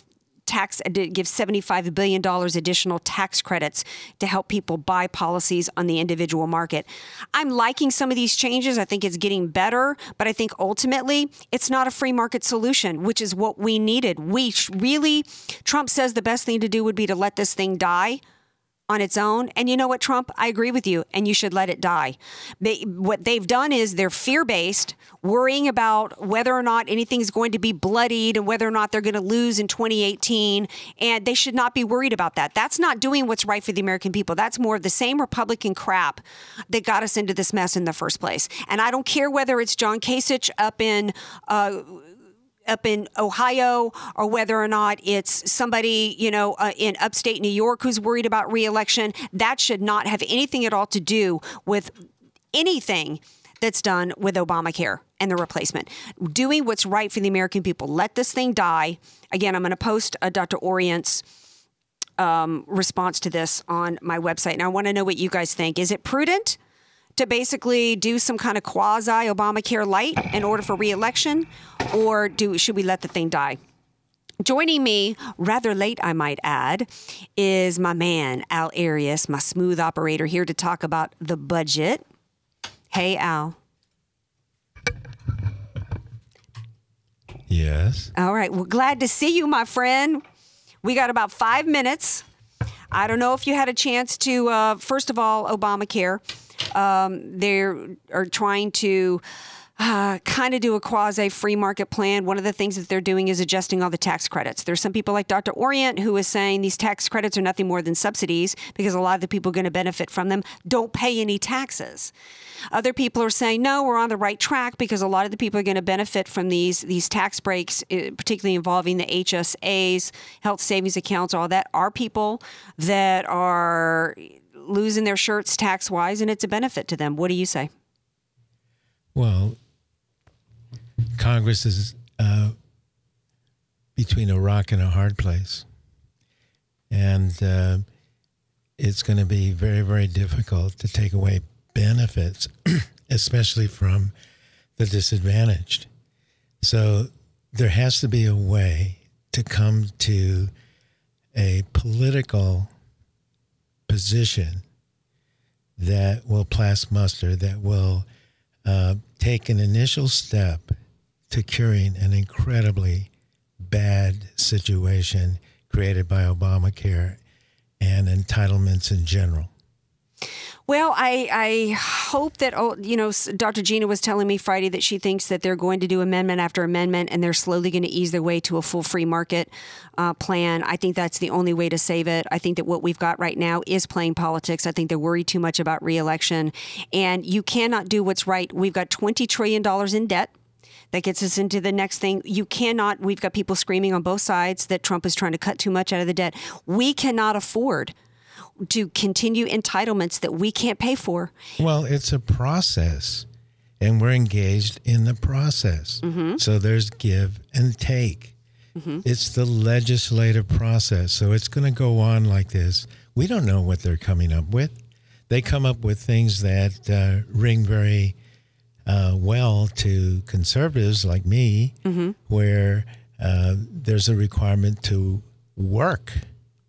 tax uh, give 75 billion dollars additional tax credits to help people buy policies on the individual market. I'm liking some of these changes. I think it's getting better, but I think ultimately it's not a free market solution, which is what we needed. We really Trump says the best thing to do would be to let this thing die on its own. And you know what, Trump? I agree with you, and you should let it die. They, what they've done is they're fear based, worrying about whether or not anything's going to be bloodied and whether or not they're going to lose in 2018. And they should not be worried about that. That's not doing what's right for the American people. That's more of the same Republican crap that got us into this mess in the first place. And I don't care whether it's John Kasich up in. Uh, up in Ohio, or whether or not it's somebody, you know, uh, in upstate New York who's worried about reelection, that should not have anything at all to do with anything that's done with Obamacare and the replacement. Doing what's right for the American people. Let this thing die. Again, I'm going to post uh, Dr. Orient's um, response to this on my website. And I want to know what you guys think. Is it prudent? To basically do some kind of quasi Obamacare light in order for reelection, or do should we let the thing die? Joining me, rather late, I might add, is my man, Al Arias, my smooth operator, here to talk about the budget. Hey, Al. Yes. All right. Well, glad to see you, my friend. We got about five minutes. I don't know if you had a chance to, uh, first of all, Obamacare. Um, they are trying to uh, kind of do a quasi free market plan. One of the things that they're doing is adjusting all the tax credits. There's some people like Dr. Orient who is saying these tax credits are nothing more than subsidies because a lot of the people going to benefit from them don't pay any taxes. Other people are saying no, we're on the right track because a lot of the people are going to benefit from these these tax breaks, eh, particularly involving the HSAs, health savings accounts, all that are people that are losing their shirts tax wise, and it's a benefit to them. What do you say? Well, Congress is uh, between a rock and a hard place. And uh, it's going to be very, very difficult to take away benefits, especially from the disadvantaged. So there has to be a way to come to a political position that will pass muster, that will uh, take an initial step to curing an incredibly bad situation created by Obamacare and entitlements in general. Well, I, I hope that, oh, you know, Dr. Gina was telling me Friday that she thinks that they're going to do amendment after amendment and they're slowly going to ease their way to a full free market uh, plan. I think that's the only way to save it. I think that what we've got right now is playing politics. I think they're worried too much about reelection. And you cannot do what's right. We've got $20 trillion in debt. That gets us into the next thing. You cannot, we've got people screaming on both sides that Trump is trying to cut too much out of the debt. We cannot afford to continue entitlements that we can't pay for. Well, it's a process, and we're engaged in the process. Mm-hmm. So there's give and take. It's the legislative process. So it's going to go on like this. We don't know what they're coming up with. They come up with things that uh, ring very uh, well to conservatives like me, Mm-hmm. where uh, there's a requirement to work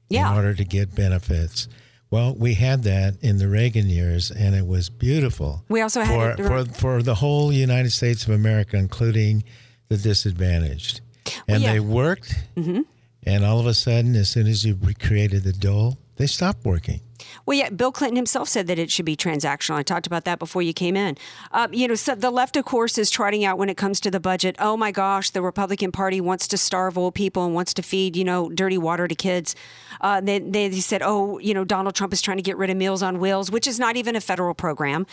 Yeah. in order to get benefits. Well, we had that in the Reagan years, and it was beautiful. We also had for, it- for for the whole United States of America, including the disadvantaged, and yeah. they worked. Mm-hmm. And all of a sudden, as soon as you recreated the dole, they stopped working. Well, yeah, Bill Clinton himself said that it should be transactional. I talked about that before you came in. Um, you know, so the left, of course, is trotting out when it comes to the budget. Oh my gosh, the Republican Party wants to starve old people and wants to feed, you know, dirty water to kids. Uh, they, they said, oh, you know, Donald Trump is trying to get rid of Meals on Wheels, which is not even a federal program.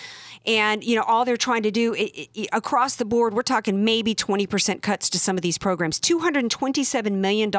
And, you know, all they're trying to do i i across the board, we're talking maybe 20% cuts to some of these programs, $227 million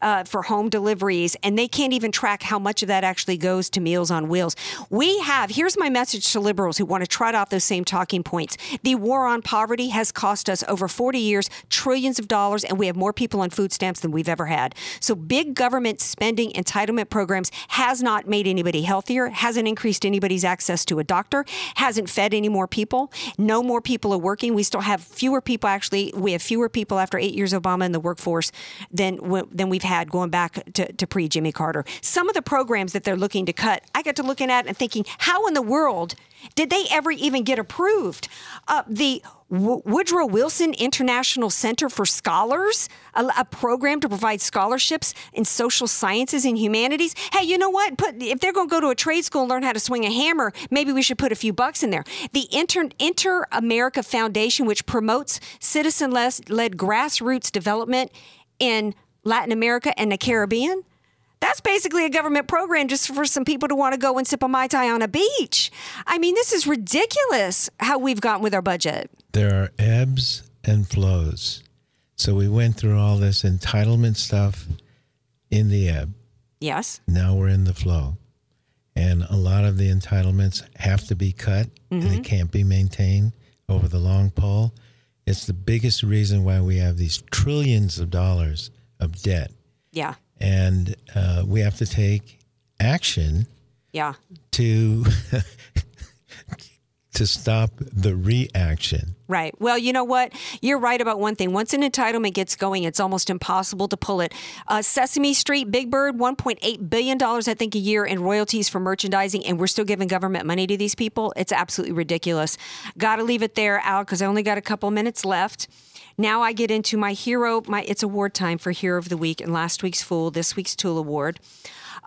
uh, for home deliveries. And they can't even track how much of that actually goes to Meals on Wheels. We have, here's my message to liberals who want to trot out those same talking points. The war on poverty has cost us over 40 years trillions of dollars, and we have more people on food stamps than we've ever had. So big government spending entitlement programs has not made anybody healthier, hasn't increased anybody's access to a doctor, hasn't fed any more people. No more people are working. We still have fewer people actually. We have fewer people after eight years of Obama in the workforce than than we've had going back to, to pre Jimmy Carter. Some of the programs that they're looking looking to cut, I got to looking at it and thinking, how in the world did they ever even get approved? Uh, the W- Woodrow Wilson International Center for Scholars, a, a program to provide scholarships in social sciences and humanities. Hey, you know what? Put if they're going to go to a trade school and learn how to swing a hammer, maybe we should put a few bucks in there. The Inter Inter America Foundation, which promotes citizen-led grassroots development in Latin America and the Caribbean. That's basically a government program just for some people to want to go and sip a Mai Tai on a beach. I mean, this is ridiculous how we've gotten with our budget. There are ebbs and flows. So we went through all this entitlement stuff in the ebb. Yes. Now we're in the flow. And a lot of the entitlements have to be cut and Mm-hmm. they can't be maintained over the long pole. It's the biggest reason why we have these trillions of dollars of debt. Yeah. And uh, we have to take action Yeah. to to stop the reaction. Right. Well, you know what? You're right about one thing. Once an entitlement gets going, it's almost impossible to pull it. Uh, Sesame Street, Big Bird, $1.8 billion, I think, a year in royalties for merchandising, and we're still giving government money to these people. It's absolutely ridiculous. Got to leave it there, Al, because I only got a couple minutes left. Now I get into my hero, my it's award time for Hero of the Week and last week's Fool, this week's Tool Award.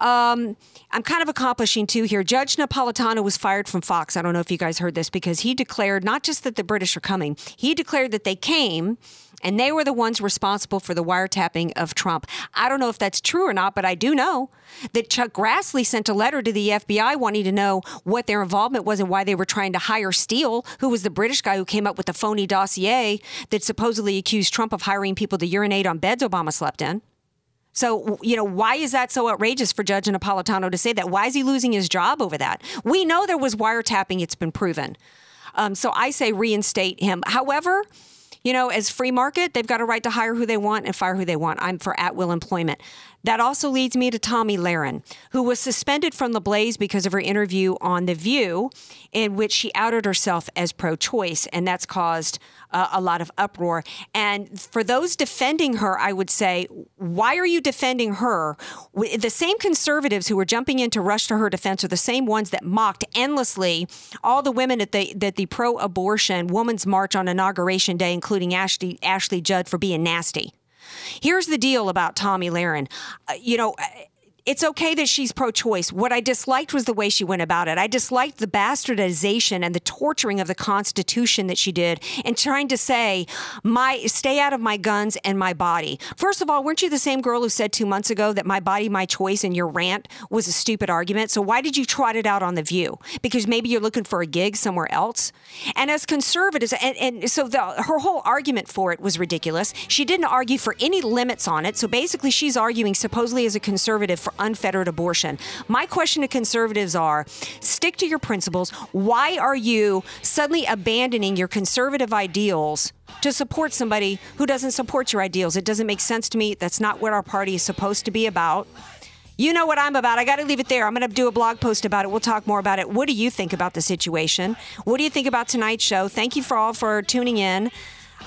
Um, I'm kind of accomplishing two here. Judge Napolitano was fired from Fox. I don't know if you guys heard this because he declared not just that the British are coming, he declared that they came and they were the ones responsible for the wiretapping of Trump. I don't know if that's true or not, but I do know that Chuck Grassley sent a letter to the FBI wanting to know what their involvement was and why they were trying to hire Steele, who was the British guy who came up with the phony dossier that supposedly accused Trump of hiring people to urinate on beds Obama slept in. So, you know, why is that so outrageous for Judge Napolitano to say that? Why is he losing his job over that? We know there was wiretapping, it's been proven. Um, so I say reinstate him. However, you know, as free market, they've got a right to hire who they want and fire who they want. I'm for at will employment. That also leads me to Tomi Lahren, who was suspended from the Blaze because of her interview on The View, in which she outed herself as pro choice. And that's caused uh, a lot of uproar. And for those defending her, I would say, why are you defending her? The same conservatives who were jumping in to rush to her defense are the same ones that mocked endlessly all the women at the, that the pro abortion Women's March on Inauguration Day, including Ashley, Ashley Judd, for being nasty. Here's the deal about Tomi Lahren. Uh, you know, it's okay that she's pro choice. What I disliked was the way she went about it. I disliked the bastardization and the torturing of the Constitution that she did and trying to say, my stay out of my guns and my body. First of all, weren't you the same girl who said two months ago that my body, my choice, and your rant was a stupid argument? So why did you trot it out on The View? Because maybe you're looking for a gig somewhere else? And as conservatives, and, and so the, her whole argument for it was ridiculous. She didn't argue for any limits on it. So basically, she's arguing supposedly as a conservative for unfettered abortion. My question to conservatives are stick to your principles. Why are you suddenly abandoning your conservative ideals to support somebody who doesn't support your ideals? It doesn't make sense to me. That's not what our party is supposed to be about. You know what I'm about. I got to leave it there. I'm going to do a blog post about it. We'll talk more about it. What do you think about the situation? What do you think about tonight's show? Thank you for all for tuning in.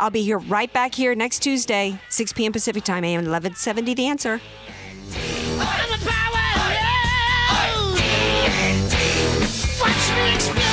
I'll be here right back here next Tuesday, 6 p.m. Pacific time, AM 1170. The answer. I'm a power. Watch me explode.